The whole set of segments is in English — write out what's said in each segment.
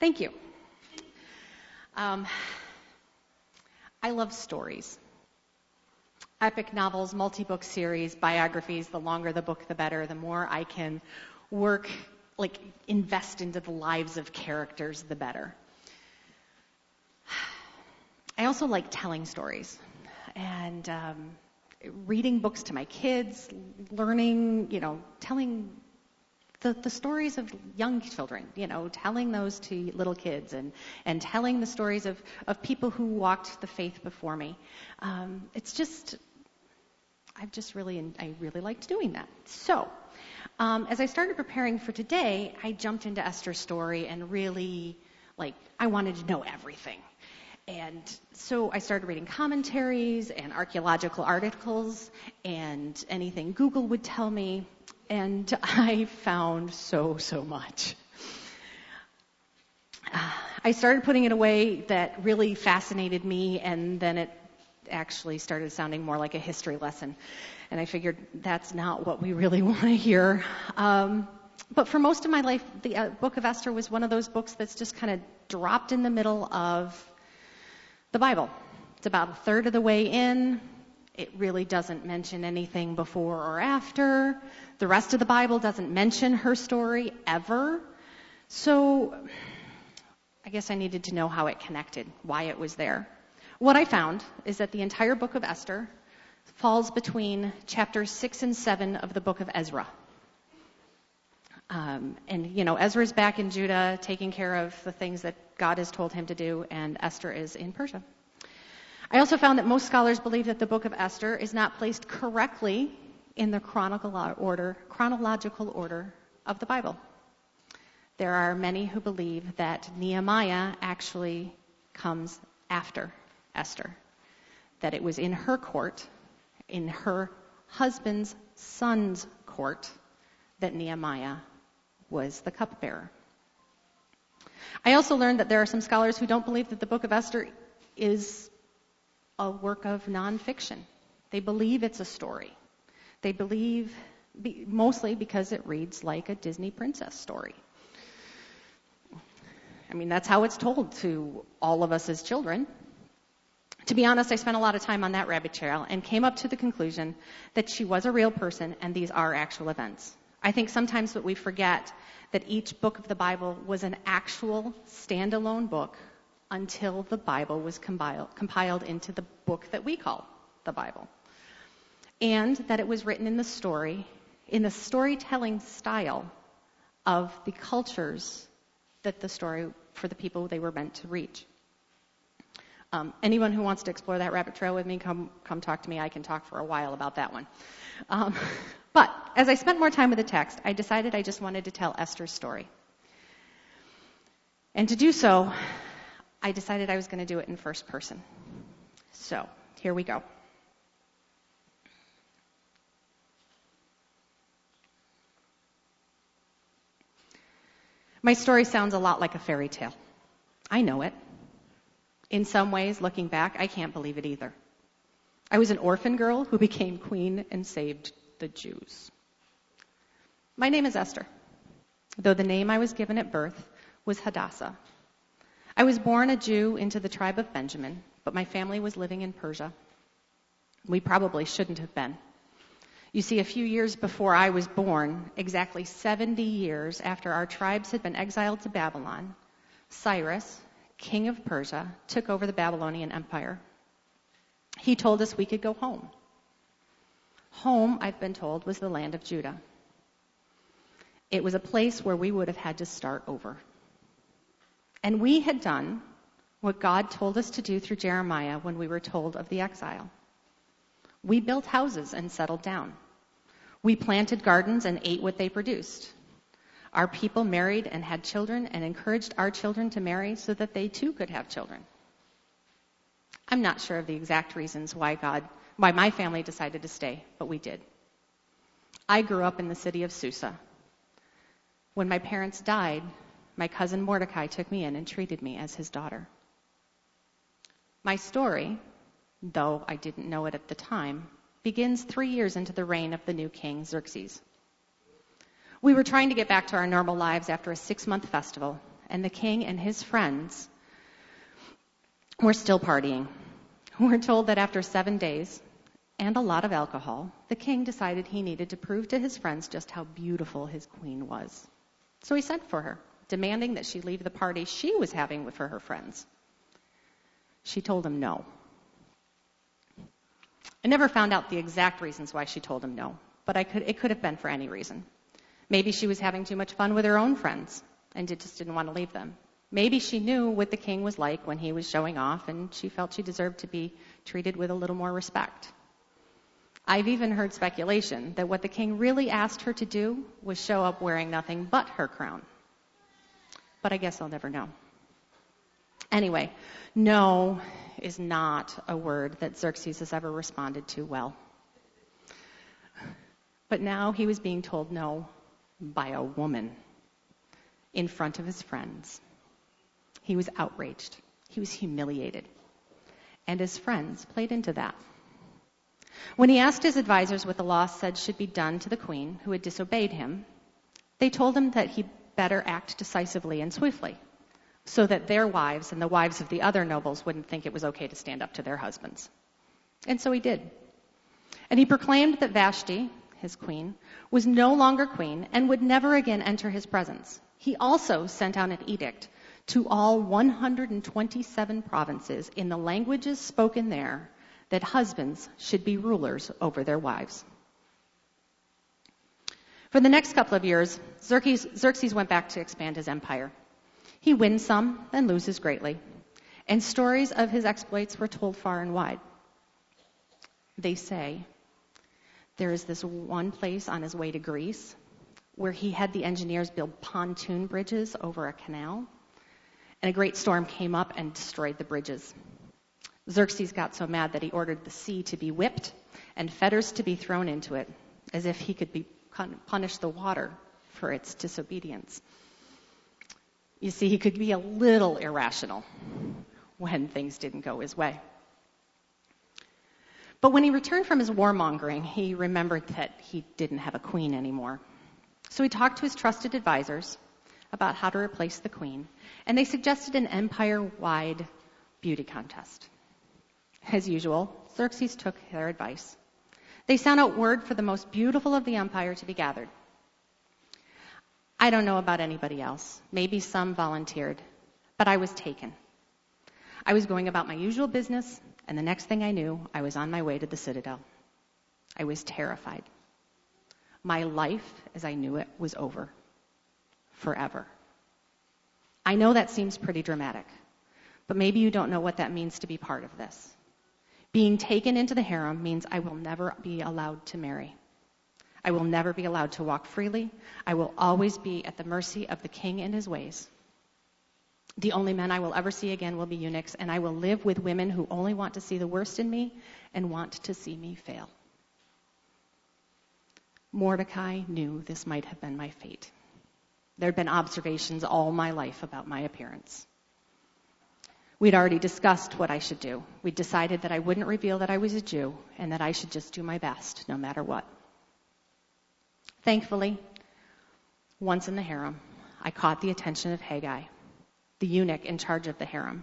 Thank you. Um, I love stories. Epic novels, multi-book series, biographies, the longer the book, the better. The more I can work, like, invest into the lives of characters, the better. I also like telling stories and um, reading books to my kids, learning, you know, telling the, the stories of young children, you know, telling those to little kids and, and telling the stories of, of people who walked the faith before me. Um, it's just, I've just really, I really liked doing that. So, um, as I started preparing for today, I jumped into Esther's story and really, like, I wanted to know everything. And so I started reading commentaries and archaeological articles and anything Google would tell me and I found so, so much. I started putting it away that really fascinated me, and then it actually started sounding more like a history lesson. And I figured that's not what we really want to hear. Um, but for most of my life, the uh, Book of Esther was one of those books that's just kind of dropped in the middle of the Bible. It's about a third of the way in. It really doesn't mention anything before or after. The rest of the Bible doesn't mention her story ever. So I guess I needed to know how it connected, why it was there. What I found is that the entire book of Esther falls between chapters 6 and 7 of the book of Ezra. Um, and, you know, Ezra's back in Judah taking care of the things that God has told him to do, and Esther is in Persia. I also found that most scholars believe that the book of Esther is not placed correctly in the order, chronological order of the Bible. There are many who believe that Nehemiah actually comes after Esther, that it was in her court, in her husband's son's court, that Nehemiah was the cupbearer. I also learned that there are some scholars who don't believe that the book of Esther is a work of nonfiction. They believe it's a story. They believe, mostly because it reads like a Disney princess story. I mean, that's how it's told to all of us as children. To be honest, I spent a lot of time on that rabbit trail and came up to the conclusion that she was a real person and these are actual events. I think sometimes what we forget that each book of the Bible was an actual standalone book until the Bible was compiled, compiled into the book that we call the Bible and that it was written in the story, in the storytelling style of the cultures that the story for the people they were meant to reach. Um, anyone who wants to explore that rabbit trail with me, come come talk to me. I can talk for a while about that one. Um, but as I spent more time with the text, I decided I just wanted to tell Esther's story. And to do so, I decided I was going to do it in first person. So here we go. My story sounds a lot like a fairy tale. I know it. In some ways, looking back, I can't believe it either. I was an orphan girl who became queen and saved the Jews. My name is Esther, though the name I was given at birth was Hadassah. I was born a Jew into the tribe of Benjamin, but my family was living in Persia. We probably shouldn't have been. You see, a few years before I was born, exactly 70 years after our tribes had been exiled to Babylon, Cyrus, king of Persia, took over the Babylonian Empire. He told us we could go home. Home, I've been told, was the land of Judah. It was a place where we would have had to start over. And we had done what God told us to do through Jeremiah when we were told of the exile. We built houses and settled down. We planted gardens and ate what they produced. Our people married and had children and encouraged our children to marry so that they too could have children. I'm not sure of the exact reasons why God, why my family decided to stay, but we did. I grew up in the city of Susa. When my parents died, my cousin Mordecai took me in and treated me as his daughter. My story though I didn't know it at the time, begins three years into the reign of the new king, Xerxes. We were trying to get back to our normal lives after a six month festival, and the king and his friends were still partying. We're told that after seven days and a lot of alcohol, the king decided he needed to prove to his friends just how beautiful his queen was. So he sent for her, demanding that she leave the party she was having with her friends. She told him no. I never found out the exact reasons why she told him no, but could, it could have been for any reason. Maybe she was having too much fun with her own friends and just didn't want to leave them. Maybe she knew what the king was like when he was showing off and she felt she deserved to be treated with a little more respect. I've even heard speculation that what the king really asked her to do was show up wearing nothing but her crown. But I guess I'll never know. Anyway, no is not a word that Xerxes has ever responded to well. But now he was being told no by a woman in front of his friends. He was outraged. He was humiliated. And his friends played into that. When he asked his advisors what the law said should be done to the queen who had disobeyed him, they told him that he better act decisively and swiftly, so that their wives and the wives of the other nobles wouldn't think it was okay to stand up to their husbands. And so he did. And he proclaimed that Vashti, his queen, was no longer queen and would never again enter his presence. He also sent out an edict to all 127 provinces in the languages spoken there that husbands should be rulers over their wives. For the next couple of years, Xerxes, Xerxes went back to expand his empire. He wins some and loses greatly, and stories of his exploits were told far and wide. They say there is this one place on his way to Greece where he had the engineers build pontoon bridges over a canal, and a great storm came up and destroyed the bridges. Xerxes got so mad that he ordered the sea to be whipped and fetters to be thrown into it, as if he could be punish the water for its disobedience. You see, he could be a little irrational when things didn't go his way. But when he returned from his warmongering, he remembered that he didn't have a queen anymore. So he talked to his trusted advisors about how to replace the queen, and they suggested an empire wide beauty contest. As usual, Xerxes took their advice. They sent out word for the most beautiful of the empire to be gathered. I don't know about anybody else. Maybe some volunteered, but I was taken. I was going about my usual business, and the next thing I knew, I was on my way to the citadel. I was terrified. My life, as I knew it, was over. Forever. I know that seems pretty dramatic, but maybe you don't know what that means to be part of this. Being taken into the harem means I will never be allowed to marry. I will never be allowed to walk freely. I will always be at the mercy of the king and his ways. The only men I will ever see again will be eunuchs, and I will live with women who only want to see the worst in me and want to see me fail. Mordecai knew this might have been my fate. There had been observations all my life about my appearance. We'd already discussed what I should do. We decided that I wouldn't reveal that I was a Jew and that I should just do my best no matter what. Thankfully, once in the harem, I caught the attention of Haggai, the eunuch in charge of the harem.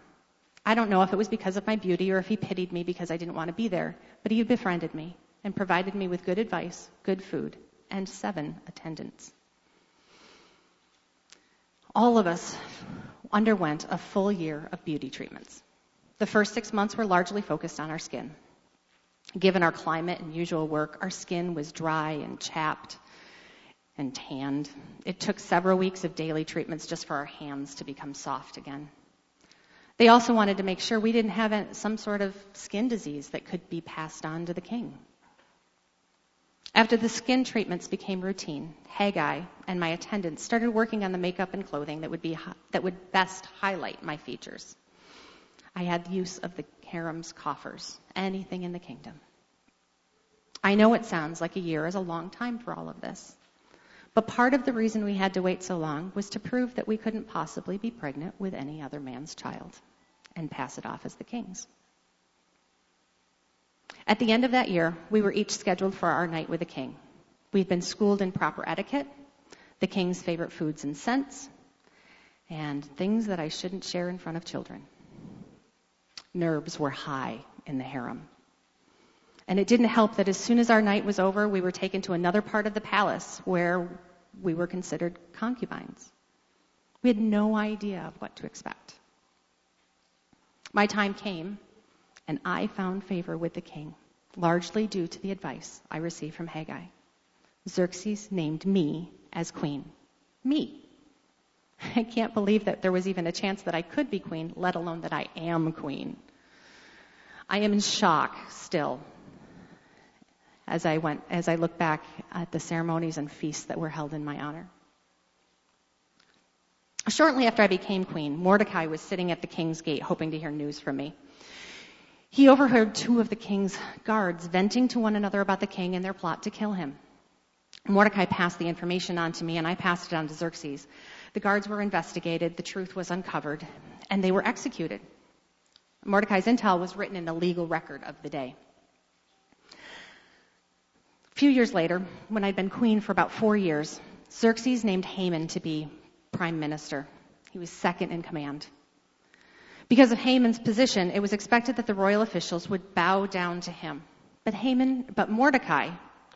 I don't know if it was because of my beauty or if he pitied me because I didn't want to be there, but he befriended me and provided me with good advice, good food, and seven attendants. All of us underwent a full year of beauty treatments. The first six months were largely focused on our skin. Given our climate and usual work, our skin was dry and chapped and tanned. It took several weeks of daily treatments just for our hands to become soft again. They also wanted to make sure we didn't have some sort of skin disease that could be passed on to the king. After the skin treatments became routine, Haggai and my attendants started working on the makeup and clothing that would, be, that would best highlight my features. I had use of the harem's coffers, anything in the kingdom. I know it sounds like a year is a long time for all of this. But part of the reason we had to wait so long was to prove that we couldn't possibly be pregnant with any other man's child and pass it off as the king's. At the end of that year, we were each scheduled for our night with the king. We'd been schooled in proper etiquette, the king's favorite foods and scents, and things that I shouldn't share in front of children. Nerves were high in the harem. And it didn't help that as soon as our night was over, we were taken to another part of the palace where we were considered concubines. We had no idea of what to expect. My time came, and I found favor with the king, largely due to the advice I received from Haggai. Xerxes named me as queen. Me. I can't believe that there was even a chance that I could be queen, let alone that I am queen. I am in shock still as I went, as I look back at the ceremonies and feasts that were held in my honor. Shortly after I became queen, Mordecai was sitting at the king's gate hoping to hear news from me. He overheard two of the king's guards venting to one another about the king and their plot to kill him. Mordecai passed the information on to me and I passed it on to Xerxes. The guards were investigated, the truth was uncovered, and they were executed. Mordecai's intel was written in the legal record of the day. A few years later, when I'd been queen for about four years, Xerxes named Haman to be prime minister. He was second in command. Because of Haman's position, it was expected that the royal officials would bow down to him. But Haman, but Mordecai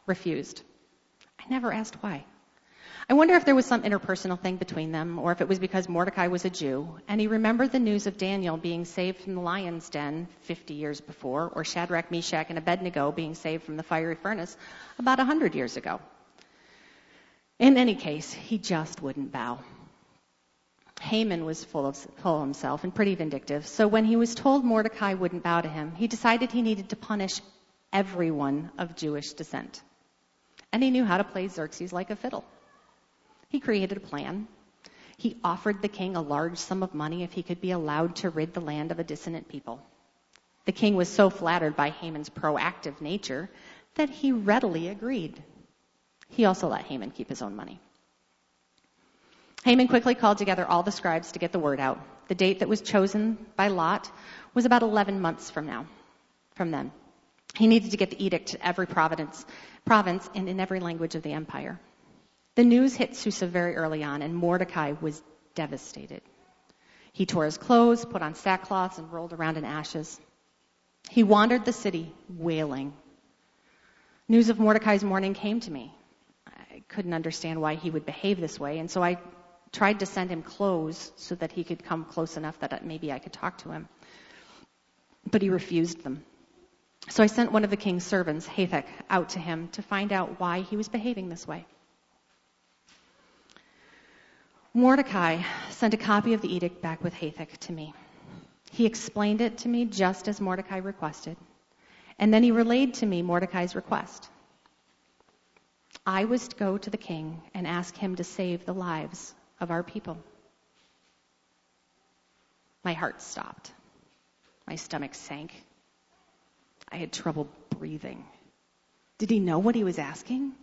refused. I never asked why. I wonder if there was some interpersonal thing between them, or if it was because Mordecai was a Jew, and he remembered the news of Daniel being saved from the lion's den 50 years before, or Shadrach, Meshach, and Abednego being saved from the fiery furnace about 100 years ago. In any case, he just wouldn't bow. Haman was full of, full of himself and pretty vindictive, so when he was told Mordecai wouldn't bow to him, he decided he needed to punish everyone of Jewish descent. And he knew how to play Xerxes like a fiddle. He created a plan. He offered the king a large sum of money if he could be allowed to rid the land of a dissonant people. The king was so flattered by Haman's proactive nature that he readily agreed. He also let Haman keep his own money. Haman quickly called together all the scribes to get the word out. The date that was chosen by Lot was about 11 months from now, from then. He needed to get the edict to every province, province and in every language of the empire. The news hit Susa very early on, and Mordecai was devastated. He tore his clothes, put on sackcloths, and rolled around in ashes. He wandered the city wailing. News of Mordecai's mourning came to me. I couldn't understand why he would behave this way, and so I tried to send him clothes so that he could come close enough that maybe I could talk to him. But he refused them. So I sent one of the king's servants, Hathach, out to him to find out why he was behaving this way. Mordecai sent a copy of the edict back with Hathach to me. He explained it to me just as Mordecai requested, and then he relayed to me Mordecai's request. I was to go to the king and ask him to save the lives of our people. My heart stopped. My stomach sank. I had trouble breathing. Did he know what he was asking?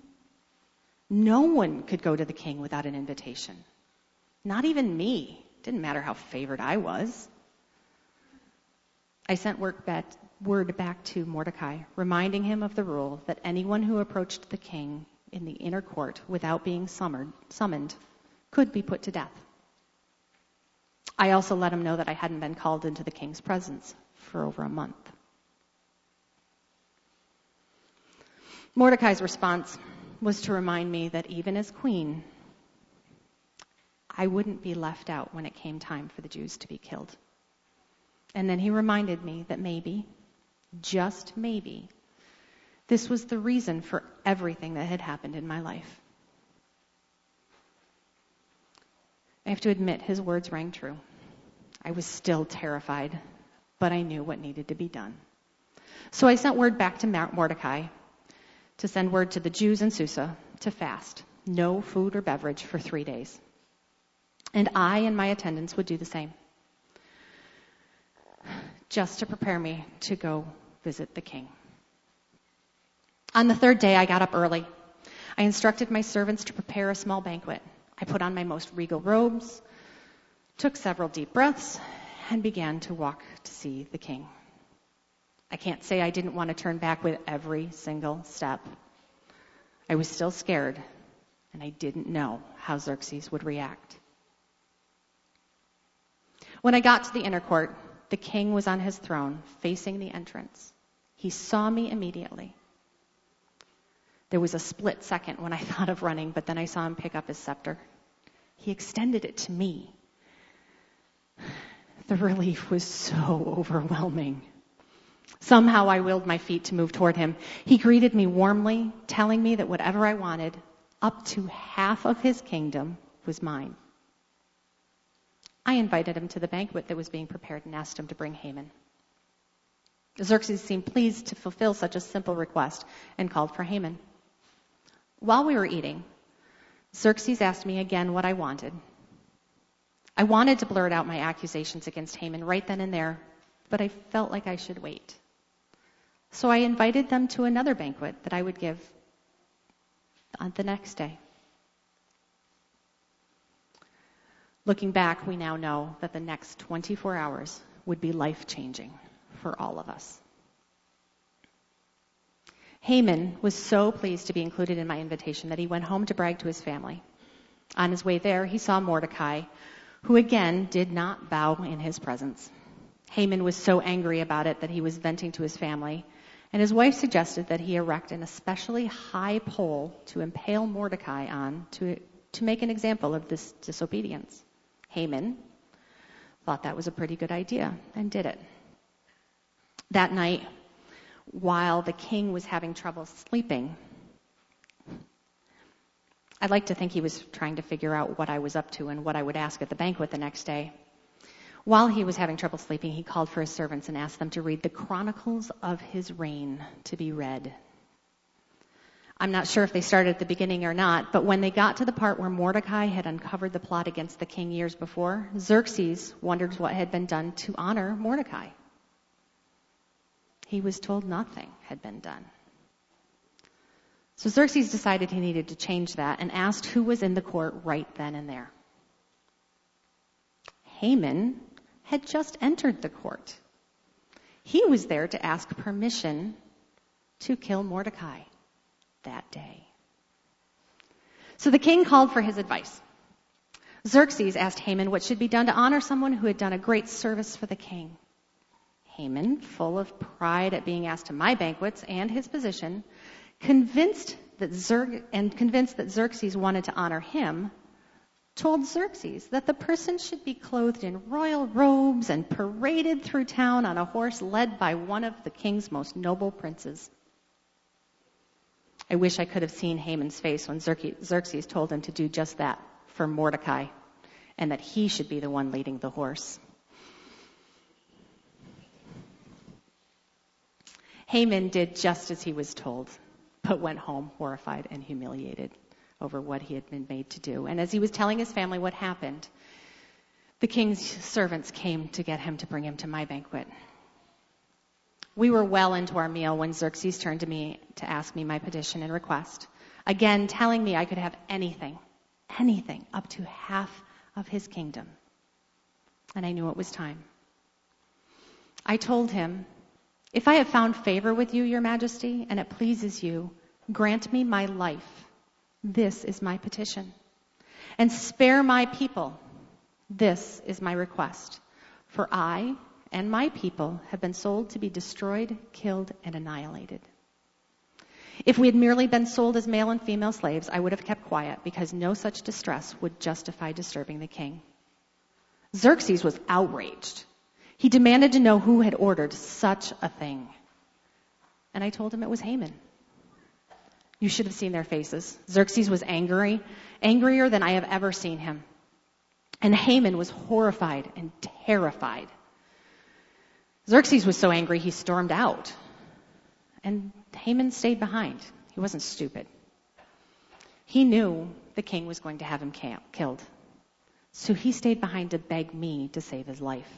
No one could go to the king without an invitation. Not even me. Didn't matter how favored I was. I sent word back to Mordecai, reminding him of the rule that anyone who approached the king in the inner court without being summoned could be put to death. I also let him know that I hadn't been called into the king's presence for over a month. Mordecai's response was to remind me that even as queen, I wouldn't be left out when it came time for the Jews to be killed. And then he reminded me that maybe, just maybe, this was the reason for everything that had happened in my life. I have to admit, his words rang true. I was still terrified, but I knew what needed to be done. So I sent word back to Mordecai to send word to the Jews in Susa to fast, no food or beverage for three days. And I and my attendants would do the same, just to prepare me to go visit the king. On the third day, I got up early. I instructed my servants to prepare a small banquet. I put on my most regal robes, took several deep breaths, and began to walk to see the king. I can't say I didn't want to turn back with every single step. I was still scared, and I didn't know how Xerxes would react. When I got to the inner court, the king was on his throne, facing the entrance. He saw me immediately. There was a split second when I thought of running, but then I saw him pick up his scepter. He extended it to me. The relief was so overwhelming. Somehow I willed my feet to move toward him. He greeted me warmly, telling me that whatever I wanted, up to half of his kingdom, was mine. I invited him to the banquet that was being prepared and asked him to bring Haman. Xerxes seemed pleased to fulfill such a simple request and called for Haman. While we were eating, Xerxes asked me again what I wanted. I wanted to blurt out my accusations against Haman right then and there, but I felt like I should wait. So I invited them to another banquet that I would give on the next day. Looking back, we now know that the next 24 hours would be life changing for all of us. Haman was so pleased to be included in my invitation that he went home to brag to his family. On his way there, he saw Mordecai, who again did not bow in his presence. Haman was so angry about it that he was venting to his family, and his wife suggested that he erect an especially high pole to impale Mordecai on to, to make an example of this disobedience. Haman thought that was a pretty good idea and did it. That night, while the king was having trouble sleeping, I'd like to think he was trying to figure out what I was up to and what I would ask at the banquet the next day. While he was having trouble sleeping, he called for his servants and asked them to read the chronicles of his reign to be read. I'm not sure if they started at the beginning or not, but when they got to the part where Mordecai had uncovered the plot against the king years before, Xerxes wondered what had been done to honor Mordecai. He was told nothing had been done. So Xerxes decided he needed to change that and asked who was in the court right then and there. Haman had just entered the court. He was there to ask permission to kill Mordecai that day. So the king called for his advice. Xerxes asked Haman what should be done to honor someone who had done a great service for the king. Haman, full of pride at being asked to my banquets and his position, convinced that Xer- and convinced that Xerxes wanted to honor him, told Xerxes that the person should be clothed in royal robes and paraded through town on a horse led by one of the king's most noble princes. I wish I could have seen Haman's face when Xerxes told him to do just that for Mordecai and that he should be the one leading the horse. Haman did just as he was told, but went home horrified and humiliated over what he had been made to do. And as he was telling his family what happened, the king's servants came to get him to bring him to my banquet. We were well into our meal when Xerxes turned to me to ask me my petition and request, again telling me I could have anything, anything, up to half of his kingdom. And I knew it was time. I told him, If I have found favor with you, your majesty, and it pleases you, grant me my life this is my petition. And spare my people. This is my request. For I and my people have been sold to be destroyed, killed, and annihilated. If we had merely been sold as male and female slaves, I would have kept quiet because no such distress would justify disturbing the king. Xerxes was outraged. He demanded to know who had ordered such a thing. And I told him it was Haman. You should have seen their faces. Xerxes was angry, angrier than I have ever seen him. And Haman was horrified and terrified. Xerxes was so angry he stormed out. And Haman stayed behind. He wasn't stupid. He knew the king was going to have him killed. So he stayed behind to beg me to save his life.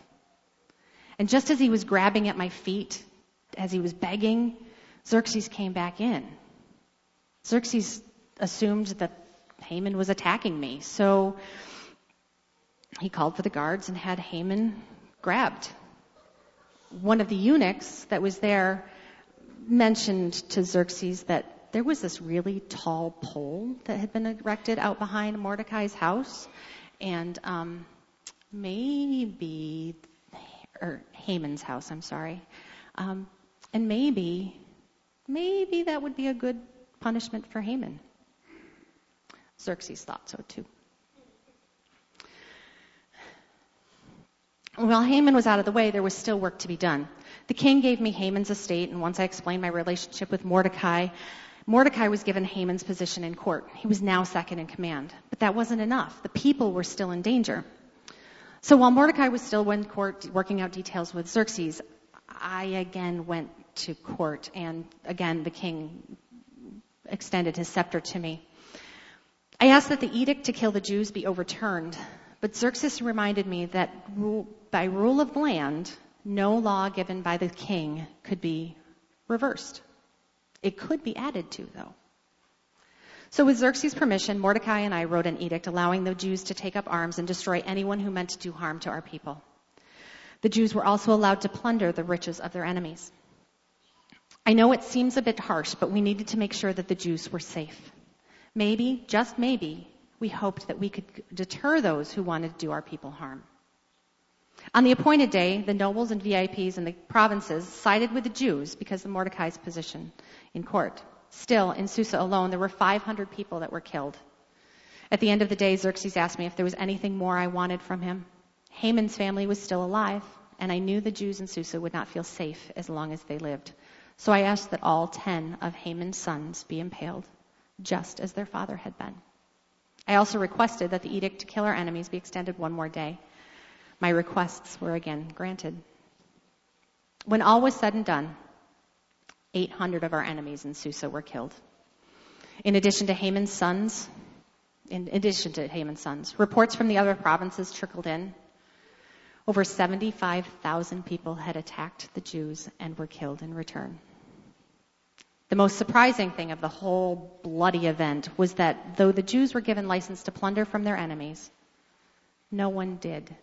And just as he was grabbing at my feet, as he was begging, Xerxes came back in. Xerxes assumed that Haman was attacking me. So he called for the guards and had Haman grabbed. One of the eunuchs that was there mentioned to Xerxes that there was this really tall pole that had been erected out behind Mordecai's house. And um, maybe, or Haman's house, I'm sorry. Um, and maybe, maybe that would be a good punishment for Haman. Xerxes thought so too. While Haman was out of the way, there was still work to be done. The king gave me Haman's estate, and once I explained my relationship with Mordecai, Mordecai was given Haman's position in court. He was now second in command. But that wasn't enough. The people were still in danger. So while Mordecai was still in court working out details with Xerxes, I again went to court, and again the king extended his scepter to me. I asked that the edict to kill the Jews be overturned, but Xerxes reminded me that by rule of land, no law given by the king could be reversed. It could be added to, though. So, with Xerxes' permission, Mordecai and I wrote an edict allowing the Jews to take up arms and destroy anyone who meant to do harm to our people. The Jews were also allowed to plunder the riches of their enemies. I know it seems a bit harsh, but we needed to make sure that the Jews were safe. Maybe, just maybe, we hoped that we could deter those who wanted to do our people harm. On the appointed day, the nobles and VIPs in the provinces sided with the Jews because of Mordecai's position in court. Still, in Susa alone, there were 500 people that were killed. At the end of the day, Xerxes asked me if there was anything more I wanted from him. Haman's family was still alive, and I knew the Jews in Susa would not feel safe as long as they lived. So I asked that all ten of Haman's sons be impaled, just as their father had been. I also requested that the edict to kill our enemies be extended one more day. My requests were again granted. When all was said and done, 800 of our enemies in Susa were killed. In addition to Haman's sons, in addition to Haman's sons, reports from the other provinces trickled in. Over 75,000 people had attacked the Jews and were killed in return. The most surprising thing of the whole bloody event was that though the Jews were given license to plunder from their enemies, no one did.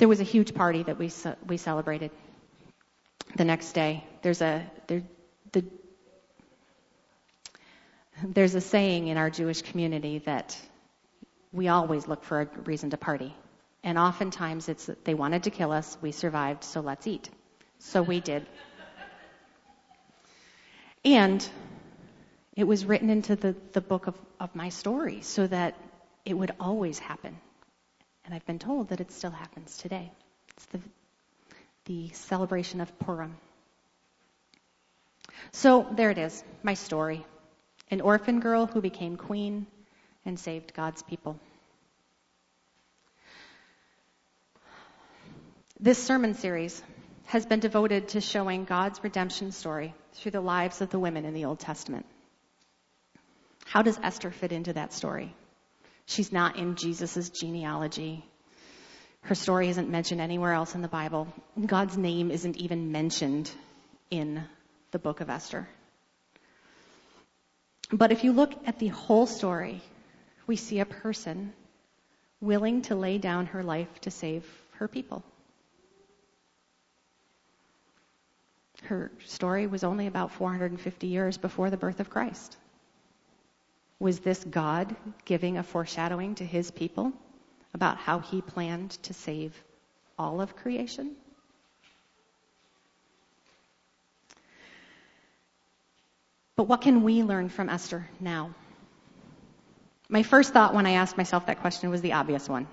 There was a huge party that we we celebrated. The next day, there's a there, the there's a saying in our Jewish community that we always look for a reason to party. And oftentimes it's that they wanted to kill us, we survived, so let's eat. So we did. And it was written into the, the book of, of my story so that it would always happen. And I've been told that it still happens today. It's the, the celebration of Purim. So there it is, my story. An orphan girl who became queen and saved God's people. This sermon series has been devoted to showing God's redemption story through the lives of the women in the Old Testament. How does Esther fit into that story? She's not in Jesus' genealogy. Her story isn't mentioned anywhere else in the Bible. God's name isn't even mentioned in the book of Esther. But if you look at the whole story, we see a person willing to lay down her life to save her people. Her story was only about 450 years before the birth of Christ. Was this God giving a foreshadowing to his people about how he planned to save all of creation? But what can we learn from Esther now? My first thought when I asked myself that question was the obvious one.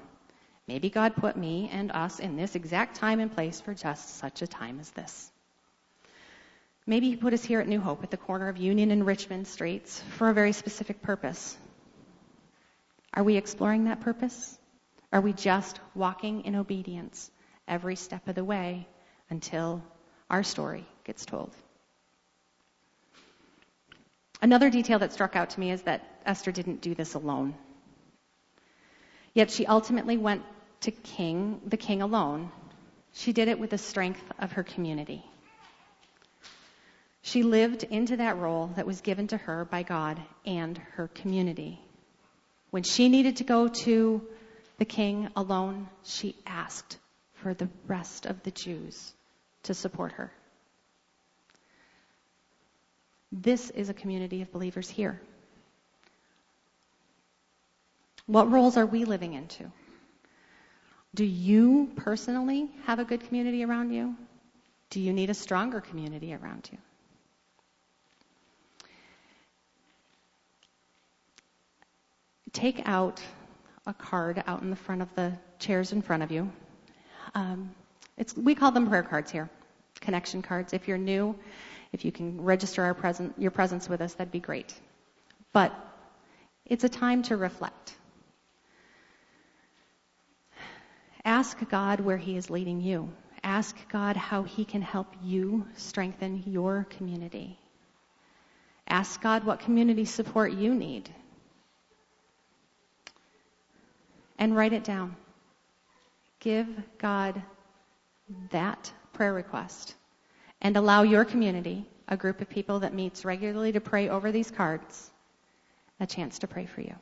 Maybe God put me and us in this exact time and place for just such a time as this. Maybe He put us here at New Hope at the corner of Union and Richmond Streets for a very specific purpose. Are we exploring that purpose? Are we just walking in obedience every step of the way until our story gets told? Another detail that struck out to me is that Esther didn't do this alone. Yet she ultimately went to king, the king alone. She did it with the strength of her community. She lived into that role that was given to her by God and her community. When she needed to go to the king alone, she asked for the rest of the Jews to support her. This is a community of believers here. What roles are we living into? Do you personally have a good community around you? Do you need a stronger community around you? Take out a card out in the front of the chairs in front of you. Um, we call them prayer cards here, connection cards. If you're new, if you can register present, your presence with us, that'd be great. But it's a time to reflect. Ask God where He is leading you. Ask God how He can help you strengthen your community. Ask God what community support you need. And write it down. Give God that prayer request and allow your community, a group of people that meets regularly to pray over these cards, a chance to pray for you.